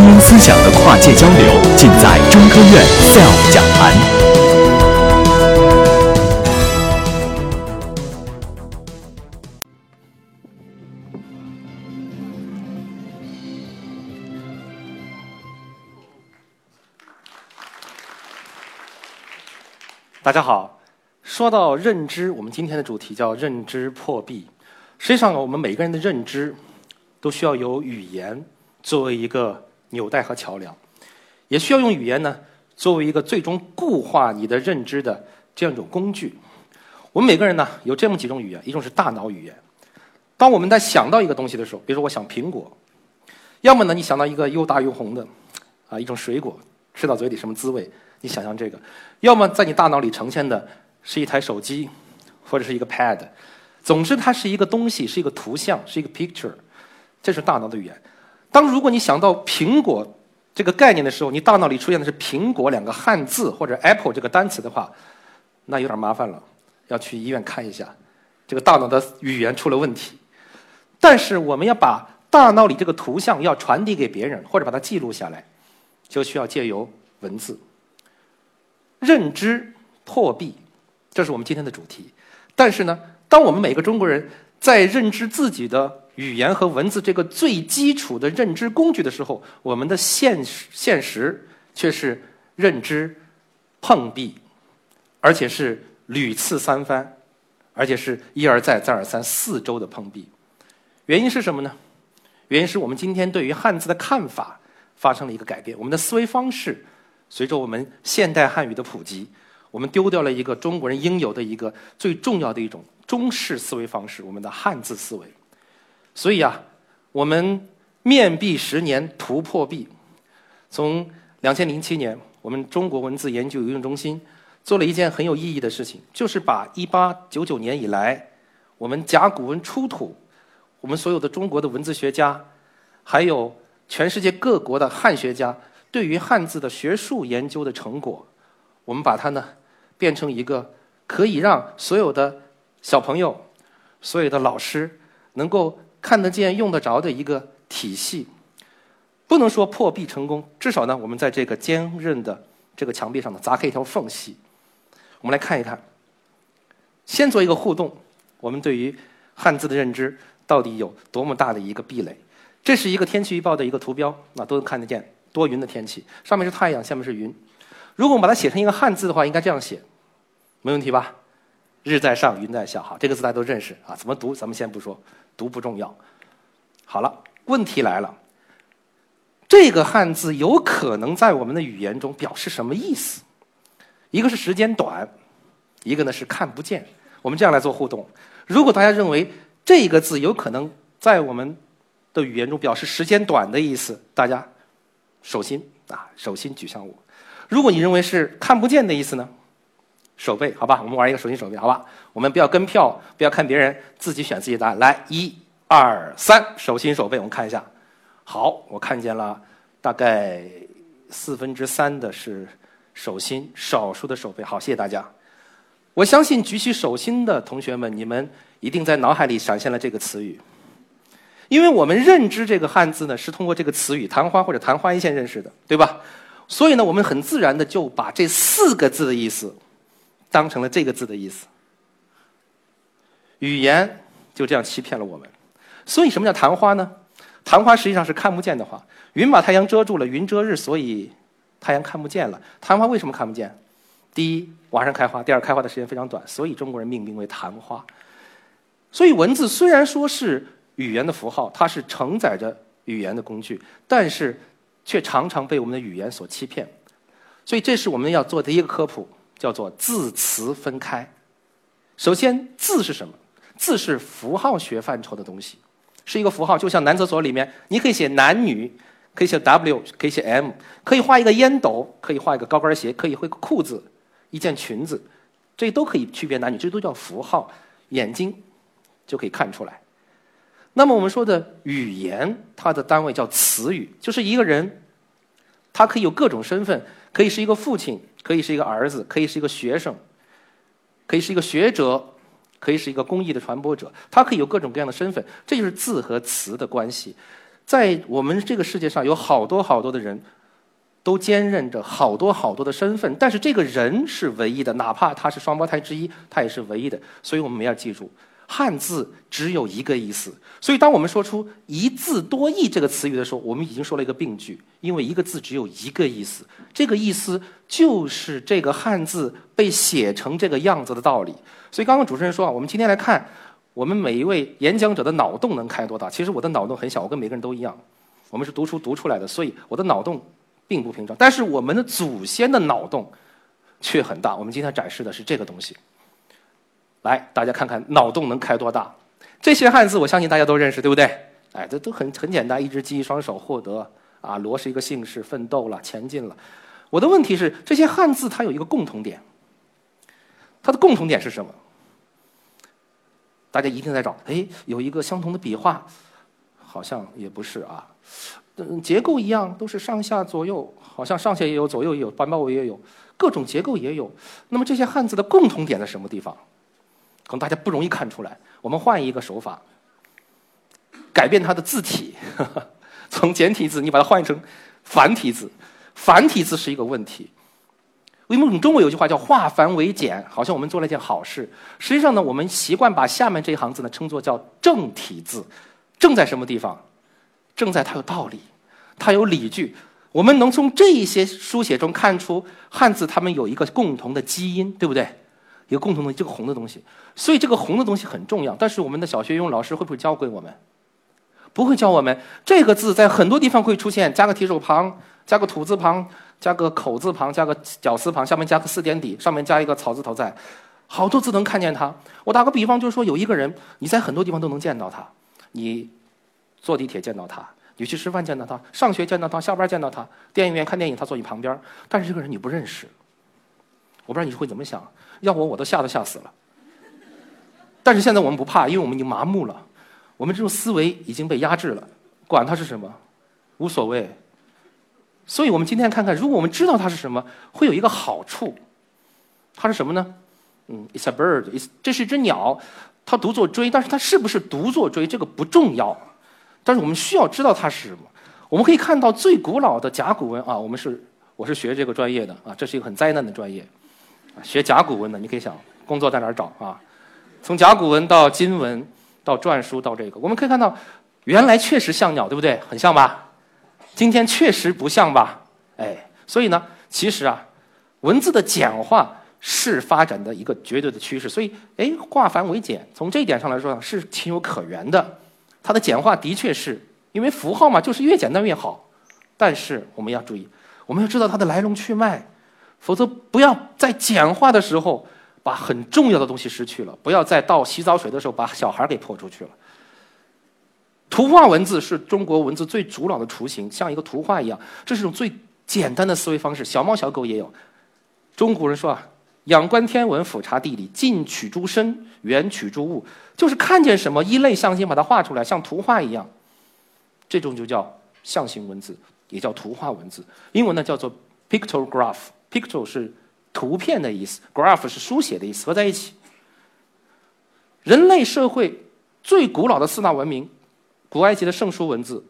精英思想的跨界交流，尽在中科院 SELF 讲坛。大家好，说到认知，我们今天的主题叫认知破壁。实际上，我们每个人的认知都需要有语言作为一个纽带和桥梁，也需要用语言呢作为一个最终固化你的认知的这样一种工具。我们每个人呢有这么几种语言，一种是大脑语言。当我们在想到一个东西的时候，比如说我想苹果，要么呢你想到一个又大又红的啊一种水果，吃到嘴里什么滋味？你想象这个，要么在你大脑里呈现的是一台手机，或者是一个 pad，总之它是一个东西，是一个图像，是一个 picture，这是大脑的语言。当如果你想到苹果这个概念的时候，你大脑里出现的是“苹果”两个汉字或者 apple 这个单词的话，那有点麻烦了，要去医院看一下，这个大脑的语言出了问题。但是我们要把大脑里这个图像要传递给别人，或者把它记录下来，就需要借由文字。认知破壁，这是我们今天的主题。但是呢，当我们每个中国人在认知自己的语言和文字这个最基础的认知工具的时候，我们的现实现实却是认知碰壁，而且是屡次三番，而且是一而再再而三四周的碰壁。原因是什么呢？原因是我们今天对于汉字的看法发生了一个改变，我们的思维方式。随着我们现代汉语的普及，我们丢掉了一个中国人应有的一个最重要的一种中式思维方式——我们的汉字思维。所以啊，我们面壁十年，图破壁。从两千零七年，我们中国文字研究应用中心做了一件很有意义的事情，就是把一八九九年以来我们甲骨文出土，我们所有的中国的文字学家，还有全世界各国的汉学家。对于汉字的学术研究的成果，我们把它呢变成一个可以让所有的小朋友、所有的老师能够看得见、用得着的一个体系。不能说破壁成功，至少呢，我们在这个坚韧的这个墙壁上呢砸开一条缝隙。我们来看一看，先做一个互动，我们对于汉字的认知到底有多么大的一个壁垒？这是一个天气预报的一个图标，那都能看得见。多云的天气，上面是太阳，下面是云。如果我们把它写成一个汉字的话，应该这样写，没问题吧？日在上，云在下。好，这个字大家都认识啊。怎么读？咱们先不说，读不重要。好了，问题来了，这个汉字有可能在我们的语言中表示什么意思？一个是时间短，一个呢是看不见。我们这样来做互动。如果大家认为这个字有可能在我们的语言中表示时间短的意思，大家。手心啊，手心举向我。如果你认为是看不见的意思呢？手背，好吧，我们玩一个手心手背，好吧。我们不要跟票，不要看别人，自己选自己的答案。来，一、二、三，手心手背，我们看一下。好，我看见了，大概四分之三的是手心，少数的手背。好，谢谢大家。我相信举起手心的同学们，你们一定在脑海里闪现了这个词语。因为我们认知这个汉字呢，是通过这个词语“昙花”或者“昙花一现”认识的，对吧？所以呢，我们很自然的就把这四个字的意思当成了这个字的意思。语言就这样欺骗了我们。所以，什么叫昙花呢？昙花实际上是看不见的花。云把太阳遮住了，云遮日，所以太阳看不见了。昙花为什么看不见？第一，晚上开花；第二，开花的时间非常短，所以中国人命名为昙花。所以，文字虽然说是。语言的符号，它是承载着语言的工具，但是却常常被我们的语言所欺骗。所以，这是我们要做的一个科普，叫做字词分开。首先，字是什么？字是符号学范畴的东西，是一个符号，就像男厕所里面，你可以写男女，可以写 W，可以写 M，可以画一个烟斗，可以画一个高跟鞋，可以画个裤子，一件裙子，这都可以区别男女，这都叫符号，眼睛就可以看出来。那么我们说的语言，它的单位叫词语，就是一个人，他可以有各种身份，可以是一个父亲，可以是一个儿子，可以是一个学生，可以是一个学者，可以是一个公益的传播者，他可以有各种各样的身份，这就是字和词的关系。在我们这个世界上有好多好多的人，都兼任着好多好多的身份，但是这个人是唯一的，哪怕他是双胞胎之一，他也是唯一的。所以我们要记住，汉字只有一个意思。所以当我们说出“一字多义”这个词语的时候，我们已经说了一个病句，因为一个字只有一个意思，这个意思就是这个汉字被写成这个样子的道理。所以刚刚主持人说啊，我们今天来看。我们每一位演讲者的脑洞能开多大？其实我的脑洞很小，我跟每个人都一样。我们是读书读出来的，所以我的脑洞并不平常。但是我们的祖先的脑洞却很大。我们今天展示的是这个东西。来，大家看看脑洞能开多大？这些汉字我相信大家都认识，对不对？哎，这都很很简单，一只鸡，一双手，获得啊，罗是一个姓氏，奋斗了，前进了。我的问题是，这些汉字它有一个共同点，它的共同点是什么？大家一定在找，哎，有一个相同的笔画，好像也不是啊。嗯，结构一样，都是上下左右，好像上下也有，左右也有，半包围也有，各种结构也有。那么这些汉字的共同点在什么地方？可能大家不容易看出来。我们换一个手法，改变它的字体，从简体字你把它换成繁体字，繁体字是一个问题。因为我们中国有句话叫“化繁为简”，好像我们做了一件好事。实际上呢，我们习惯把下面这一行字呢称作叫正体字。正在什么地方？正在它有道理，它有理据。我们能从这一些书写中看出汉字它们有一个共同的基因，对不对？一个共同的这个红的东西。所以这个红的东西很重要。但是我们的小学语文老师会不会教给我们？不会教我们。这个字在很多地方会出现，加个提手旁，加个土字旁。加个口字旁，加个绞丝旁，下面加个四点底，上面加一个草字头，在好多字能看见它。我打个比方，就是说有一个人，你在很多地方都能见到他，你坐地铁见到他，你去吃饭见到他，上学见到他，下班见到他，电影院看电影他坐你旁边，但是这个人你不认识。我不知道你会怎么想，要我我都吓都吓死了。但是现在我们不怕，因为我们已经麻木了，我们这种思维已经被压制了，管它是什么，无所谓。所以我们今天看看，如果我们知道它是什么，会有一个好处。它是什么呢？嗯，It's a bird，这是一只鸟，它读作追，但是它是不是读作追，这个不重要。但是我们需要知道它是什么。我们可以看到最古老的甲骨文啊，我们是我是学这个专业的啊，这是一个很灾难的专业，学甲骨文的，你可以想工作在哪儿找啊？从甲骨文到金文，到篆书，到这个，我们可以看到，原来确实像鸟，对不对？很像吧？今天确实不像吧？哎，所以呢，其实啊，文字的简化是发展的一个绝对的趋势。所以，哎，化繁为简，从这一点上来说，是情有可原的。它的简化的确是因为符号嘛，就是越简单越好。但是我们要注意，我们要知道它的来龙去脉，否则不要在简化的时候把很重要的东西失去了。不要在倒洗澡水的时候把小孩给泼出去了。图画文字是中国文字最古老的雏形，像一个图画一样，这是一种最简单的思维方式。小猫小狗也有。中国人说啊，仰观天文，俯察地理，近取诸身，远取诸物，就是看见什么一类象形，把它画出来，像图画一样。这种就叫象形文字，也叫图画文字。英文呢叫做 pictograph。Picture 是图片的意思，graph 是书写的意思，合在一起。人类社会最古老的四大文明。古埃及的圣书文字、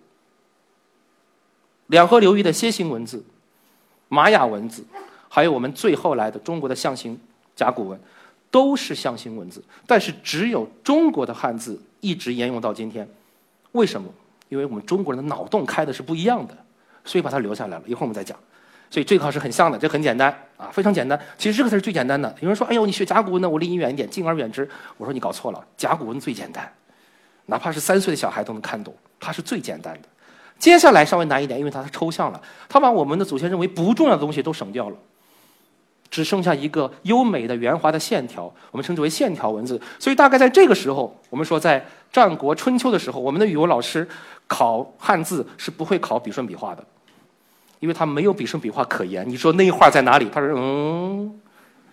两河流域的楔形文字、玛雅文字，还有我们最后来的中国的象形甲骨文，都是象形文字。但是只有中国的汉字一直沿用到今天，为什么？因为我们中国人的脑洞开的是不一样的，所以把它留下来了。一会儿我们再讲。所以这套是很像的，这很简单啊，非常简单。其实这个才是最简单的。有人说：“哎呦，你学甲骨文呢？我离你远一点，敬而远之。”我说：“你搞错了，甲骨文最简单。”哪怕是三岁的小孩都能看懂，它是最简单的。接下来稍微难一点，因为它抽象了，它把我们的祖先认为不重要的东西都省掉了，只剩下一个优美的圆滑的线条，我们称之为线条文字。所以大概在这个时候，我们说在战国春秋的时候，我们的语文老师考汉字是不会考笔顺笔画的，因为他没有笔顺笔画可言。你说那一画在哪里？他说嗯，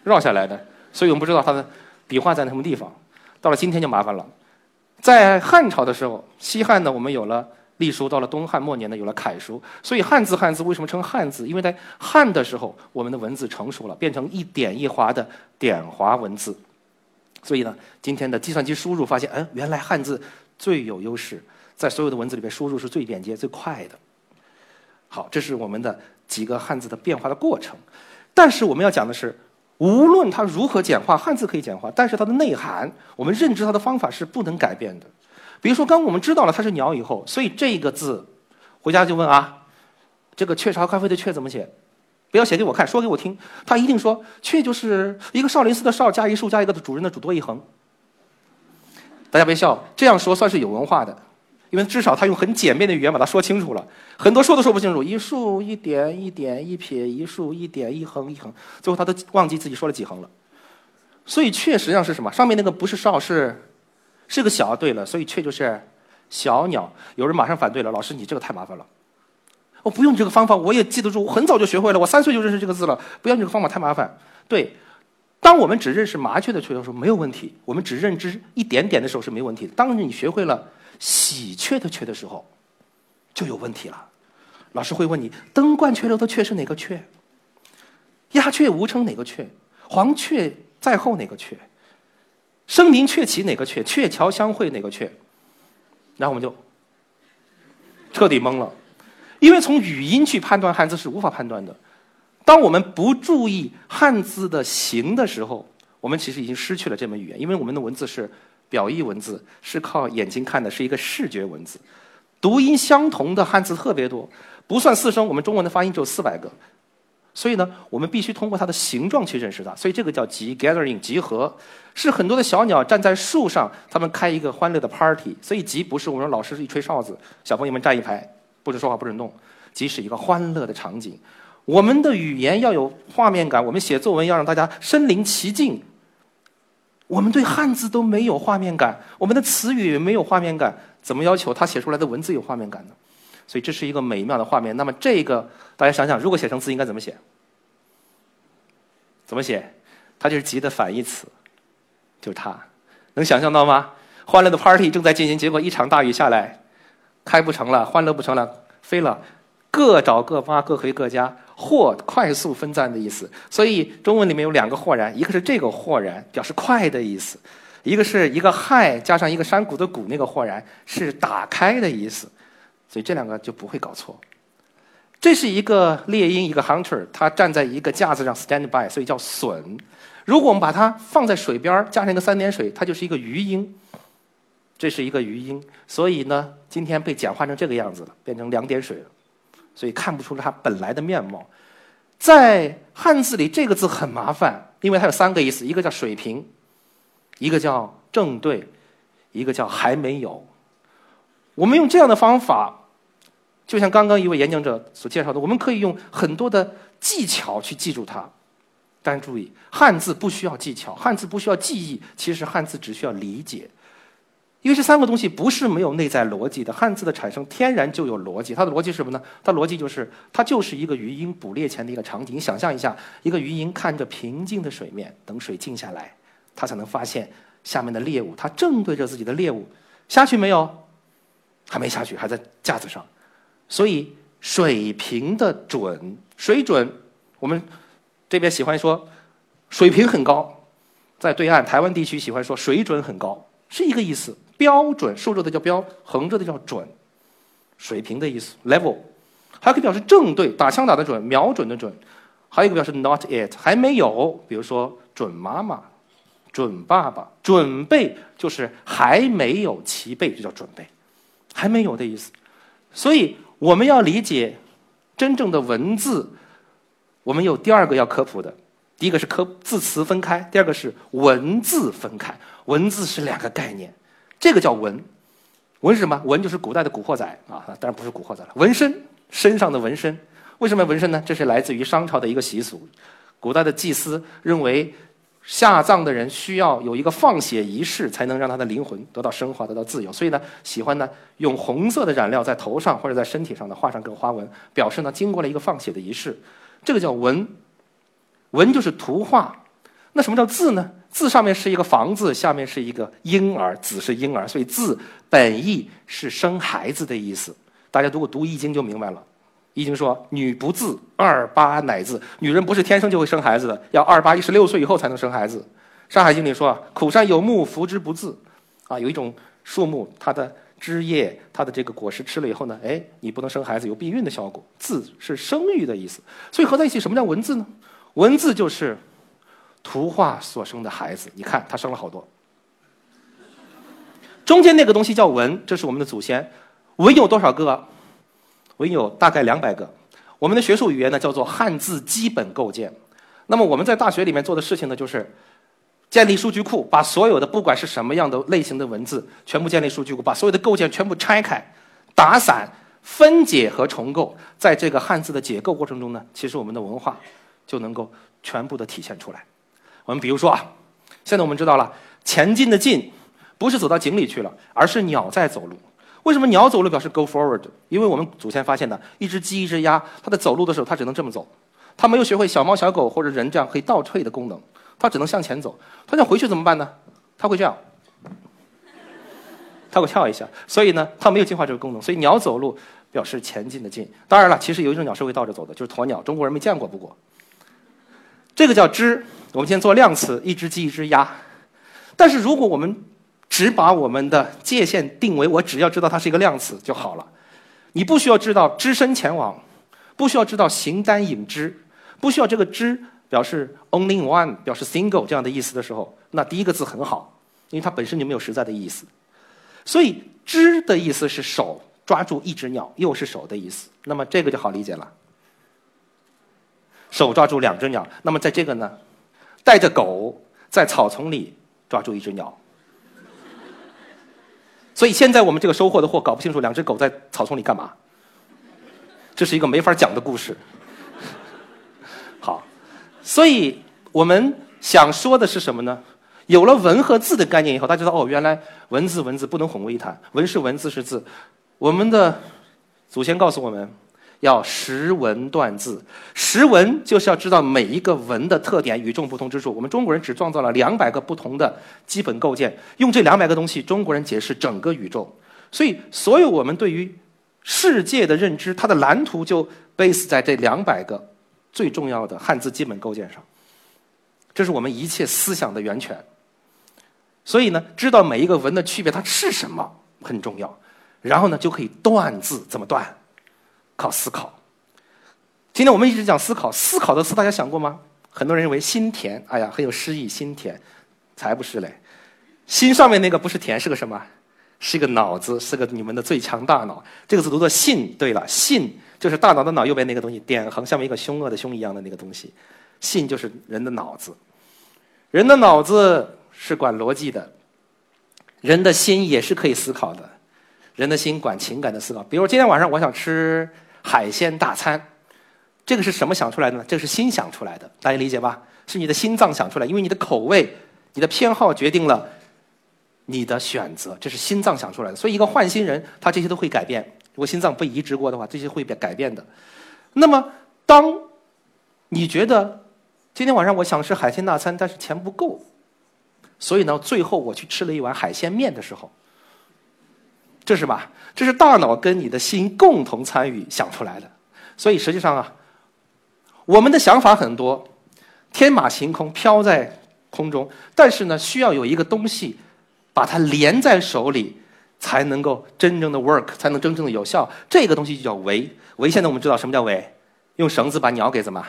绕下来的，所以我们不知道他的笔画在什么地方。到了今天就麻烦了。在汉朝的时候，西汉呢，我们有了隶书；到了东汉末年呢，有了楷书。所以汉字汉字为什么称汉字？因为在汉的时候，我们的文字成熟了，变成一点一划的点划文字。所以呢，今天的计算机输入发现，哎，原来汉字最有优势。在所有的文字里边输入是最便捷、最快的。好，这是我们的几个汉字的变化的过程。但是我们要讲的是，无论它如何简化，汉字可以简化，但是它的内涵，我们认知它的方法是不能改变的。比如说，刚我们知道了它是鸟以后，所以这个字，回家就问啊，这个雀巢咖啡的雀怎么写？不要写给我看，说给我听。他一定说，雀就是一个少林寺的少加一竖加一个主人的主多一横。大家别笑，这样说算是有文化的。因为至少他用很简便的语言把它说清楚了，很多说都说不清楚，一竖一点一点一撇一竖一点一横一横，最后他都忘记自己说了几横了。所以确实上是什么？上面那个不是少是是个小，对了，所以却就是小鸟。有人马上反对了，老师你这个太麻烦了，我不用这个方法我也记得住，我很早就学会了，我三岁就认识这个字了，不要这个方法太麻烦。对，当我们只认识麻雀的雀的时候没有问题，我们只认知一点点的时候是没问题。当你学会了。喜鹊的鹊的时候，就有问题了。老师会问你：登鹳雀楼的雀是哪个雀？鸦雀无声哪个雀？黄雀在后哪个雀？声名鹊起哪个鹊？鹊桥相会哪个鹊？然后我们就彻底懵了，因为从语音去判断汉字是无法判断的。当我们不注意汉字的形的时候，我们其实已经失去了这门语言，因为我们的文字是。表意文字是靠眼睛看的，是一个视觉文字。读音相同的汉字特别多，不算四声，我们中文的发音只有四百个。所以呢，我们必须通过它的形状去认识它。所以这个叫集 （gathering） 集合，是很多的小鸟站在树上，他们开一个欢乐的 party。所以集不是我们老师一吹哨子，小朋友们站一排，不准说话，不准动。集是一个欢乐的场景。我们的语言要有画面感，我们写作文要让大家身临其境。我们对汉字都没有画面感，我们的词语没有画面感，怎么要求他写出来的文字有画面感呢？所以这是一个美妙的画面。那么这个大家想想，如果写成字应该怎么写？怎么写？它就是“急”的反义词，就是它。能想象到吗？欢乐的 party 正在进行，结果一场大雨下来，开不成了，欢乐不成了，飞了。各找各妈，各回各家，或快速分散的意思。所以中文里面有两个豁然，一个是这个豁然，表示快的意思；一个是一个亥加上一个山谷的谷，那个豁然是打开的意思。所以这两个就不会搞错。这是一个猎鹰，一个 hunter，他站在一个架子上 stand by，所以叫隼。如果我们把它放在水边加上一个三点水，它就是一个鱼鹰。这是一个鱼鹰，所以呢，今天被简化成这个样子了，变成两点水了。所以看不出它本来的面貌，在汉字里这个字很麻烦，因为它有三个意思：一个叫水平，一个叫正对，一个叫还没有。我们用这样的方法，就像刚刚一位演讲者所介绍的，我们可以用很多的技巧去记住它。但注意，汉字不需要技巧，汉字不需要记忆，其实汉字只需要理解。因为这三个东西不是没有内在逻辑的，汉字的产生天然就有逻辑。它的逻辑是什么呢？它逻辑就是，它就是一个鱼鹰捕猎前的一个场景。你想象一下，一个鱼鹰看着平静的水面，等水静下来，它才能发现下面的猎物。它正对着自己的猎物，下去没有？还没下去，还在架子上。所以水平的准水准，我们这边喜欢说水平很高，在对岸台湾地区喜欢说水准很高，是一个意思。标准竖着的叫标，横着的叫准，水平的意思。level，还可以表示正对，打枪打的准，瞄准的准。还有一个表示 not yet，还没有。比如说准妈妈、准爸爸，准备就是还没有齐备，就叫准备，还没有的意思。所以我们要理解真正的文字，我们有第二个要科普的，第一个是科字词分开，第二个是文字分开。文字是两个概念。这个叫纹，纹是什么？纹就是古代的古惑仔啊，当然不是古惑仔了。纹身，身上的纹身，为什么纹身呢？这是来自于商朝的一个习俗。古代的祭司认为，下葬的人需要有一个放血仪式，才能让他的灵魂得到升华，得到自由。所以呢，喜欢呢用红色的染料在头上或者在身体上呢画上个花纹，表示呢经过了一个放血的仪式。这个叫纹，纹就是图画。那什么叫字呢？字上面是一个房字，下面是一个婴儿，子是婴儿，所以字本意是生孩子的意思。大家如果读《易经》就明白了，《易经》说“女不自，二八乃自”，女人不是天生就会生孩子的，要二八一十六岁以后才能生孩子。《山海经》里说“苦山有木，福之不自”，啊，有一种树木，它的枝叶、它的这个果实吃了以后呢，哎，你不能生孩子，有避孕的效果。字是生育的意思，所以合在一起，什么叫文字呢？文字就是图画所生的孩子。你看，他生了好多。中间那个东西叫文，这是我们的祖先。文有多少个？文有大概两百个。我们的学术语言呢叫做汉字基本构建。那么我们在大学里面做的事情呢，就是建立数据库，把所有的不管是什么样的类型的文字，全部建立数据库，把所有的构件全部拆开、打散、分解和重构。在这个汉字的解构过程中呢，其实我们的文化就能够全部的体现出来。我们比如说啊，现在我们知道了前进的进。不是走到井里去了，而是鸟在走路。为什么鸟走路表示 go forward？因为我们祖先发现的，一只鸡、一只鸭，它在走路的时候，它只能这么走，它没有学会小猫、小狗或者人这样可以倒退的功能，它只能向前走。它想回去怎么办呢？它会这样，它会跳一下。所以呢，它没有进化这个功能。所以鸟走路表示前进的进。当然了，其实有一种鸟是会倒着走的，就是鸵鸟。中国人没见过，不过这个叫只。我们今天做量词，一只鸡、一只鸭。但是如果我们只把我们的界限定为我只要知道它是一个量词就好了，你不需要知道只身前往，不需要知道形单影只，不需要这个只表示 only one 表示 single 这样的意思的时候，那第一个字很好，因为它本身就没有实在的意思。所以只的意思是手抓住一只鸟，又是手的意思，那么这个就好理解了。手抓住两只鸟，那么在这个呢，带着狗在草丛里抓住一只鸟。所以现在我们这个收获的货搞不清楚，两只狗在草丛里干嘛？这是一个没法讲的故事。好，所以我们想说的是什么呢？有了文和字的概念以后，大家知道哦，原来文字文字不能混为一谈，文是文字是字。我们的祖先告诉我们。要识文断字，识文就是要知道每一个文的特点、与众不同之处。我们中国人只创造了两百个不同的基本构件，用这两百个东西，中国人解释整个宇宙。所以，所有我们对于世界的认知，它的蓝图就 base 在这两百个最重要的汉字基本构件上。这是我们一切思想的源泉。所以呢，知道每一个文的区别，它是什么很重要。然后呢，就可以断字，怎么断？靠思考。今天我们一直讲思考，思考的思大家想过吗？很多人认为心田，哎呀，很有诗意。心田，才不是嘞。心上面那个不是田，是个什么？是一个脑子，是个你们的最强大脑。这个字读作信。对了，信就是大脑的脑右边那个东西，点横下面一个凶恶的凶一样的那个东西。信就是人的脑子。人的脑子是管逻辑的，人的心也是可以思考的。人的心管情感的思考。比如今天晚上我想吃。海鲜大餐，这个是什么想出来的呢？这个是心想出来的，大家理解吧？是你的心脏想出来，因为你的口味、你的偏好决定了你的选择，这是心脏想出来的。所以，一个换心人，他这些都会改变。如果心脏不移植过的话，这些会变改变的。那么，当你觉得今天晚上我想吃海鲜大餐，但是钱不够，所以呢，最后我去吃了一碗海鲜面的时候。这是吧？这是大脑跟你的心共同参与想出来的。所以实际上啊，我们的想法很多，天马行空飘在空中，但是呢，需要有一个东西把它连在手里，才能够真正的 work，才能真正的有效。这个东西就叫围。围现在我们知道什么叫围？用绳子把鸟给怎么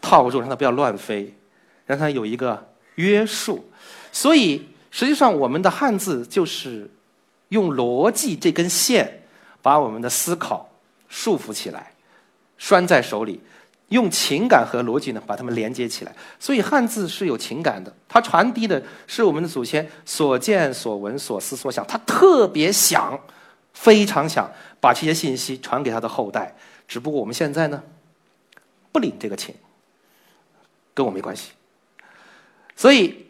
套住，让它不要乱飞，让它有一个约束。所以实际上我们的汉字就是。用逻辑这根线，把我们的思考束缚起来，拴在手里；用情感和逻辑呢，把它们连接起来。所以汉字是有情感的，它传递的是我们的祖先所见所闻所思所想，他特别想，非常想把这些信息传给他的后代。只不过我们现在呢，不领这个情，跟我没关系。所以，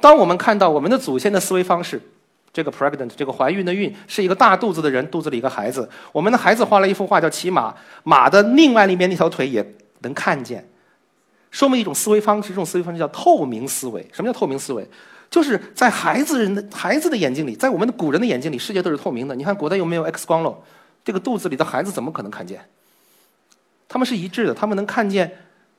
当我们看到我们的祖先的思维方式。这个 pregnant 这个怀孕的孕是一个大肚子的人，肚子里一个孩子。我们的孩子画了一幅画叫骑马，马的另外一边那条腿也能看见，说明一种思维方式。这种思维方式叫透明思维。什么叫透明思维？就是在孩子人的孩子的眼睛里，在我们的古人的眼睛里，世界都是透明的。你看古代有没有 X 光喽？这个肚子里的孩子怎么可能看见？他们是一致的，他们能看见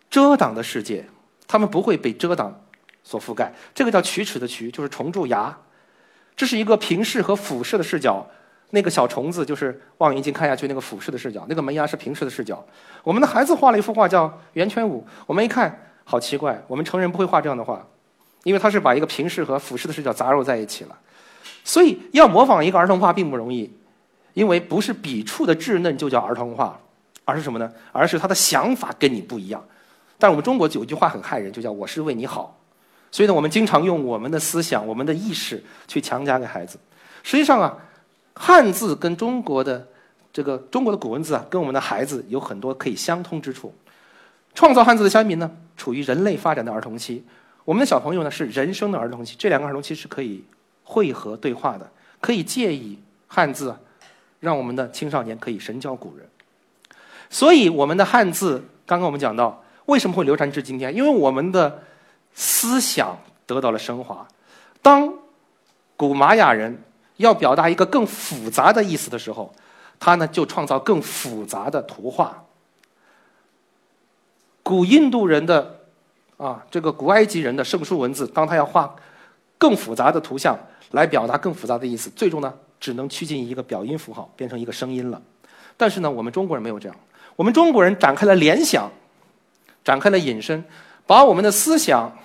遮挡的世界，他们不会被遮挡所覆盖。这个叫龋齿的龋，就是虫蛀牙。这是一个平视和俯视的视角，那个小虫子就是望远镜看下去那个俯视的视角，那个门牙是平视的视角。我们的孩子画了一幅画叫圆圈舞，我们一看好奇怪，我们成人不会画这样的画，因为他是把一个平视和俯视的视角杂糅在一起了。所以要模仿一个儿童画并不容易，因为不是笔触的稚嫩就叫儿童画，而是什么呢？而是他的想法跟你不一样。但我们中国有一句话很害人，就叫“我是为你好”。所以呢，我们经常用我们的思想、我们的意识去强加给孩子。实际上啊，汉字跟中国的这个中国的古文字啊，跟我们的孩子有很多可以相通之处。创造汉字的先民呢，处于人类发展的儿童期；我们的小朋友呢，是人生的儿童期。这两个儿童期是可以汇合对话的，可以借以汉字，让我们的青少年可以神交古人。所以，我们的汉字，刚刚我们讲到。为什么会流传至今天？因为我们的思想得到了升华。当古玛雅人要表达一个更复杂的意思的时候，他呢就创造更复杂的图画。古印度人的啊，这个古埃及人的圣书文字，当他要画更复杂的图像来表达更复杂的意思，最终呢只能趋近一个表音符号，变成一个声音了。但是呢，我们中国人没有这样，我们中国人展开了联想。展开了引申，把我们的思想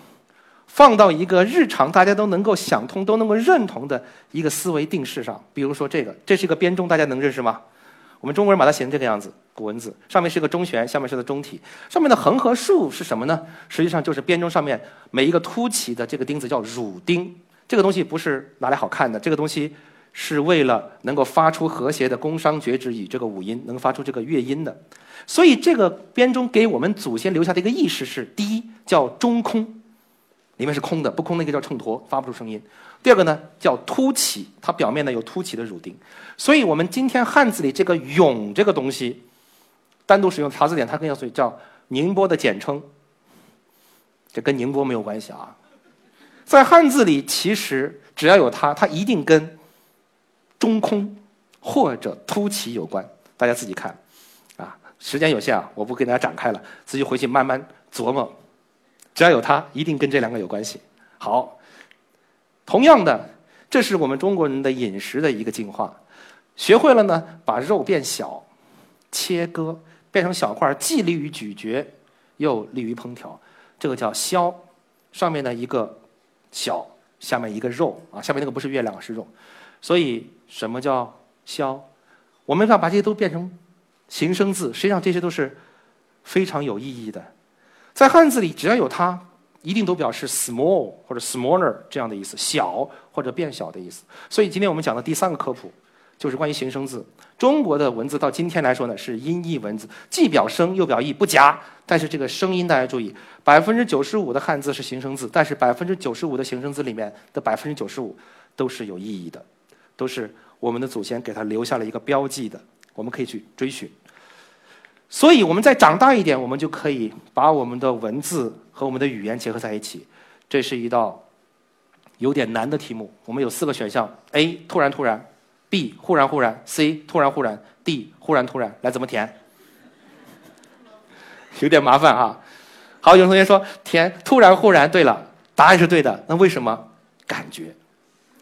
放到一个日常大家都能够想通、都能够认同的一个思维定式上。比如说这个，这是一个编钟，大家能认识吗？我们中国人把它写成这个样子，古文字上面是一个中弦，下面是个中体，上面的横和竖是什么呢？实际上就是编钟上面每一个凸起的这个钉子叫乳钉。这个东西不是拿来好看的，这个东西是为了能够发出和谐的宫商角徵羽这个五音，能发出这个乐音的。所以，这个编钟给我们祖先留下的一个意识是：第一，叫中空，里面是空的，不空那个叫秤砣，发不出声音；第二个呢，叫凸起，它表面呢有凸起的乳钉。所以我们今天汉字里这个“永”这个东西，单独使用查字典，它更要所以叫宁波的简称。这跟宁波没有关系啊，在汉字里，其实只要有它，它一定跟中空或者凸起有关。大家自己看。啊时间有限啊，我不跟大家展开了，自己回去慢慢琢磨。只要有它，一定跟这两个有关系。好，同样的，这是我们中国人的饮食的一个进化。学会了呢，把肉变小，切割变成小块，既利于咀嚼，又利于烹调。这个叫削。上面的一个小，下面一个肉啊，下面那个不是月亮，是肉。所以什么叫削？我们要把这些都变成。形声字，实际上这些都是非常有意义的。在汉字里，只要有它，一定都表示 small 或者 smaller 这样的意思，小或者变小的意思。所以今天我们讲的第三个科普，就是关于形声字。中国的文字到今天来说呢，是音译文字，既表声又表意，不夹。但是这个声音大家注意，百分之九十五的汉字是形声字，但是百分之九十五的形声字里面的百分之九十五都是有意义的，都是我们的祖先给它留下了一个标记的。我们可以去追寻，所以我们再长大一点，我们就可以把我们的文字和我们的语言结合在一起。这是一道有点难的题目。我们有四个选项：A 突然突然，B 忽然忽然，C 突然忽然，D 忽然突然。来，怎么填？有点麻烦哈。好，有同学说填突然忽然。对了，答案是对的。那为什么？感觉，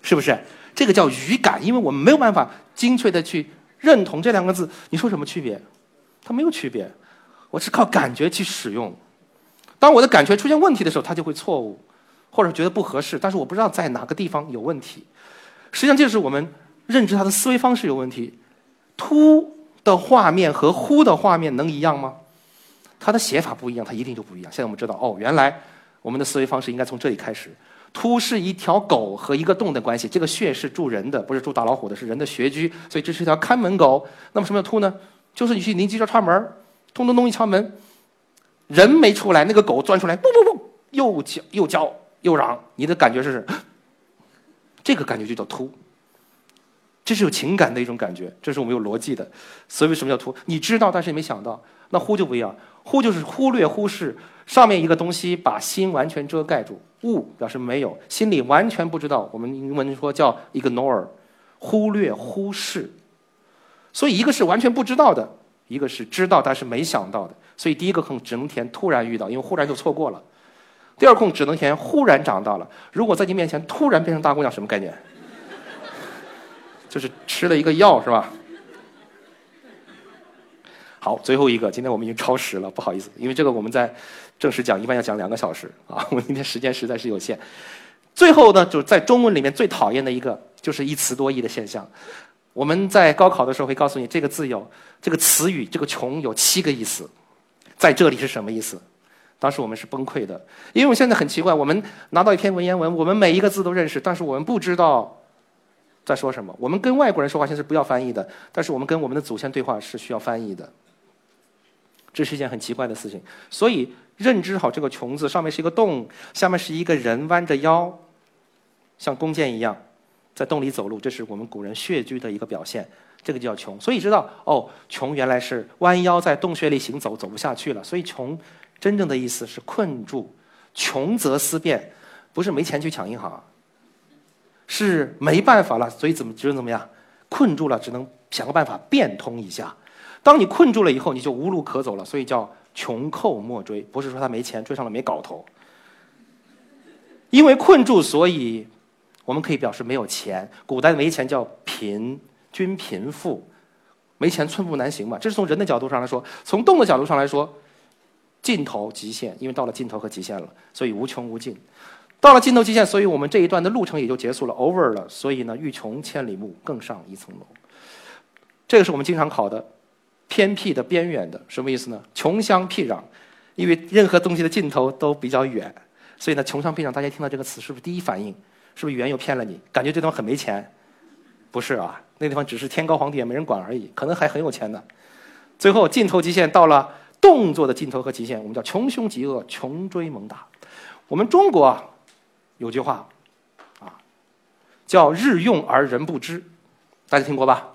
是不是？这个叫语感，因为我们没有办法精确的去。认同这两个字，你说什么区别？它没有区别，我是靠感觉去使用。当我的感觉出现问题的时候，它就会错误，或者觉得不合适。但是我不知道在哪个地方有问题。实际上，这是我们认知它的思维方式有问题。突的画面和呼的画面能一样吗？它的写法不一样，它一定就不一样。现在我们知道，哦，原来我们的思维方式应该从这里开始。突是一条狗和一个洞的关系，这个穴是住人的，不是住大老虎的，是人的穴居，所以这是一条看门狗。那么什么叫突呢？就是你去邻居家串门，咚咚咚一敲门，人没出来，那个狗钻出来，不不不，又叫又叫又嚷，你的感觉是，这个感觉就叫突。这是有情感的一种感觉，这是我们有逻辑的。所以为什么叫突？你知道，但是你没想到。那忽就不一样，忽就是忽略、忽视上面一个东西，把心完全遮盖住。物表示没有，心里完全不知道。我们英文说叫 ignore，忽略、忽视。所以一个是完全不知道的，一个是知道但是没想到的。所以第一个空只能填突然遇到，因为忽然就错过了。第二空只能填忽然长大了。如果在你面前突然变成大姑娘，什么概念？就是吃了一个药是吧？好，最后一个，今天我们已经超时了，不好意思，因为这个我们在正式讲一般要讲两个小时啊，我今天时间实在是有限。最后呢，就是在中文里面最讨厌的一个，就是一词多义的现象。我们在高考的时候会告诉你，这个字有这个词语，这个“穷”有七个意思，在这里是什么意思？当时我们是崩溃的，因为我现在很奇怪，我们拿到一篇文言文，我们每一个字都认识，但是我们不知道在说什么。我们跟外国人说话现在是不要翻译的，但是我们跟我们的祖先对话是需要翻译的。这是一件很奇怪的事情，所以认知好这个“穷”字，上面是一个洞，下面是一个人弯着腰，像弓箭一样在洞里走路，这是我们古人血居的一个表现，这个叫“穷”。所以知道哦，“穷”原来是弯腰在洞穴里行走，走不下去了。所以“穷”真正的意思是困住，“穷则思变”，不是没钱去抢银行，是没办法了，所以怎么只能怎么样？困住了，只能想个办法变通一下。当你困住了以后，你就无路可走了，所以叫穷寇莫追。不是说他没钱，追上了没搞头。因为困住，所以我们可以表示没有钱。古代没钱叫贫，均贫富，没钱寸步难行嘛。这是从人的角度上来说，从动的角度上来说，尽头极限，因为到了尽头和极限了，所以无穷无尽。到了尽头极限，所以我们这一段的路程也就结束了，over 了。所以呢，欲穷千里目，更上一层楼。这个是我们经常考的。偏僻的、边远的，什么意思呢？穷乡僻壤，因为任何东西的尽头都比较远，所以呢，穷乡僻壤，大家听到这个词是不是第一反应？是不是语言又骗了你？感觉这地方很没钱？不是啊，那地方只是天高皇帝远，没人管而已，可能还很有钱呢。最后尽头极限到了动作的尽头和极限，我们叫穷凶极恶，穷追猛打。我们中国啊，有句话啊，叫日用而人不知，大家听过吧？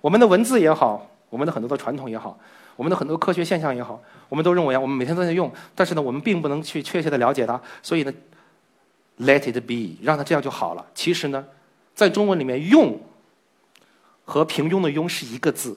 我们的文字也好。我们的很多的传统也好，我们的很多科学现象也好，我们都认为啊，我们每天都在用，但是呢，我们并不能去确切的了解它，所以呢，let it be，让它这样就好了。其实呢，在中文里面，用和平庸的庸是一个字，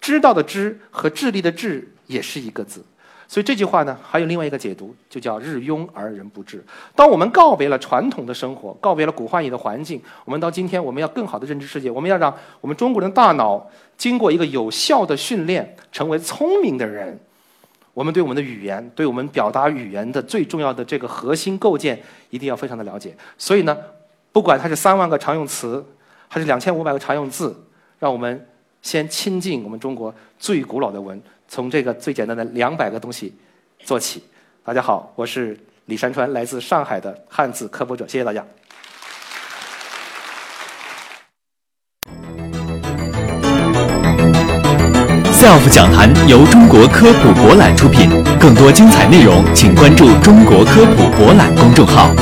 知道的知和智力的智也是一个字。所以这句话呢，还有另外一个解读，就叫“日庸而人不知”。当我们告别了传统的生活，告别了古幻语的环境，我们到今天，我们要更好的认知世界。我们要让我们中国人的大脑经过一个有效的训练，成为聪明的人。我们对我们的语言，对我们表达语言的最重要的这个核心构建，一定要非常的了解。所以呢，不管它是三万个常用词，还是两千五百个常用字，让我们先亲近我们中国最古老的文。从这个最简单的两百个东西做起。大家好，我是李山川，来自上海的汉字科普者。谢谢大家。SELF 讲坛由中国科普博览出品，更多精彩内容，请关注中国科普博览公众号。